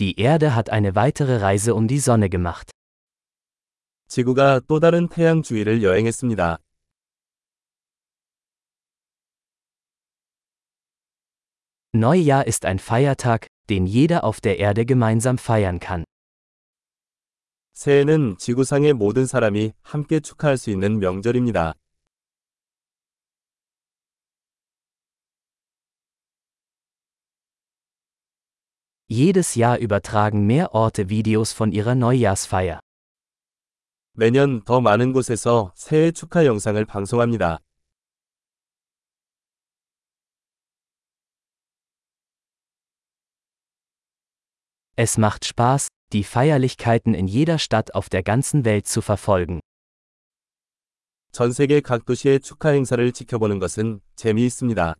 Die Erde hat eine weitere Reise um die Sonne gemacht. 지구가 또 다른 태양 주위를 여행했습니다. Neujahr ist ein Feiertag, den jeder auf der Erde gemeinsam feiern kann. 새해는 지구상의 모든 사람이 함께 축하할 수 있는 명절입니다. Jedes Jahr übertragen mehr Orte Videos von ihrer Neujahrsfeier. 매년 더 많은 곳에서 새해 축하 영상을 방송합니다. Es macht Spaß, die Feierlichkeiten in jeder Stadt auf der ganzen Welt zu verfolgen. 전 세계 각 도시의 축하 행사를 지켜보는 것은 재미있습니다.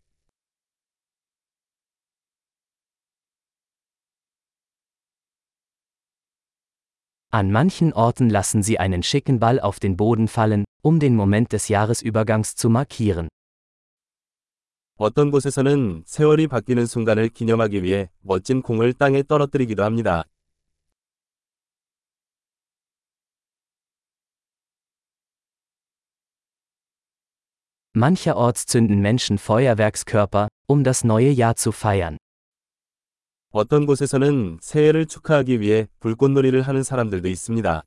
An manchen Orten lassen sie einen schicken Ball auf den Boden fallen, um den Moment des Jahresübergangs zu markieren. 어떤 곳에서는 세월이 바뀌는 순간을 기념하기 위해 멋진 공을 땅에 떨어뜨리기도 합니다. Mancherorts zünden Menschen Feuerwerkskörper, um das neue Jahr zu feiern. 어떤 곳에서는 새해를 축하하기 위해 불꽃놀이를 하는 사람들도 있습니다.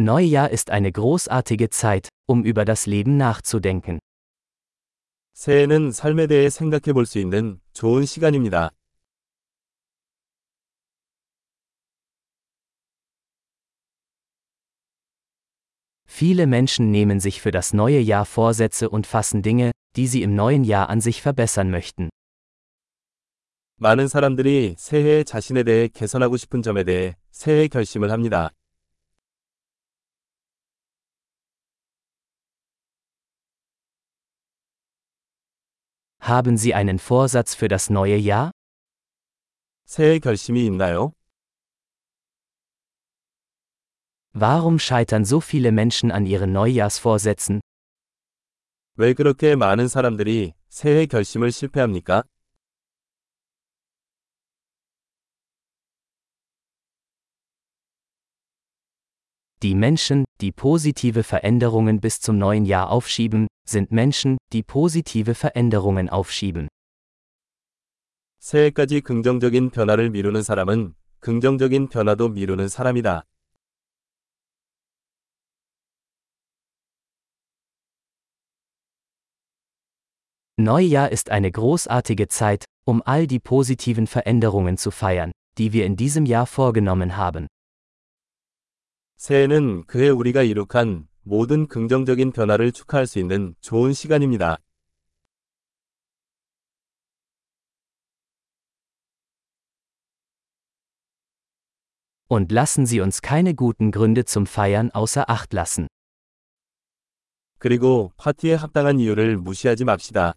Neujahr ist eine großartige Zeit, um über das Leben nachzudenken. 새해는 삶에 대해 생각해 볼 수 있는 좋은 시간입니다. Viele Menschen nehmen sich für das neue Jahr Vorsätze und fassen Dinge, die sie im neuen Jahr an sich verbessern möchten. 많은 사람들이 새해에 자신에 대해 개선하고 싶은 점에 대해 새해 결심을 합니다. Haben Sie einen Vorsatz für das neue Jahr? 새해 결심이 있나요? Warum scheitern so viele Menschen an ihren Neujahrsvorsätzen? 왜 그렇게 많은 사람들이 새해 결심을 실패합니까? Die Menschen, die positive Veränderungen bis zum neuen Jahr aufschieben, sind Menschen, die positive Veränderungen aufschieben. 새해까지 긍정적인 변화를 미루는 사람은 긍정적인 변화도 미루는 사람이다. Neujahr ist eine großartige Zeit, um all die positiven Veränderungen zu feiern, die wir in diesem Jahr vorgenommen haben. 새해는 그해 우리가 이룩한 모든 긍정적인 변화를 축하할 수 있는 좋은 시간입니다. Und lassen Sie uns keine guten Gründe zum Feiern außer Acht lassen. 그리고 파티에 합당한 이유를 무시하지 맙시다.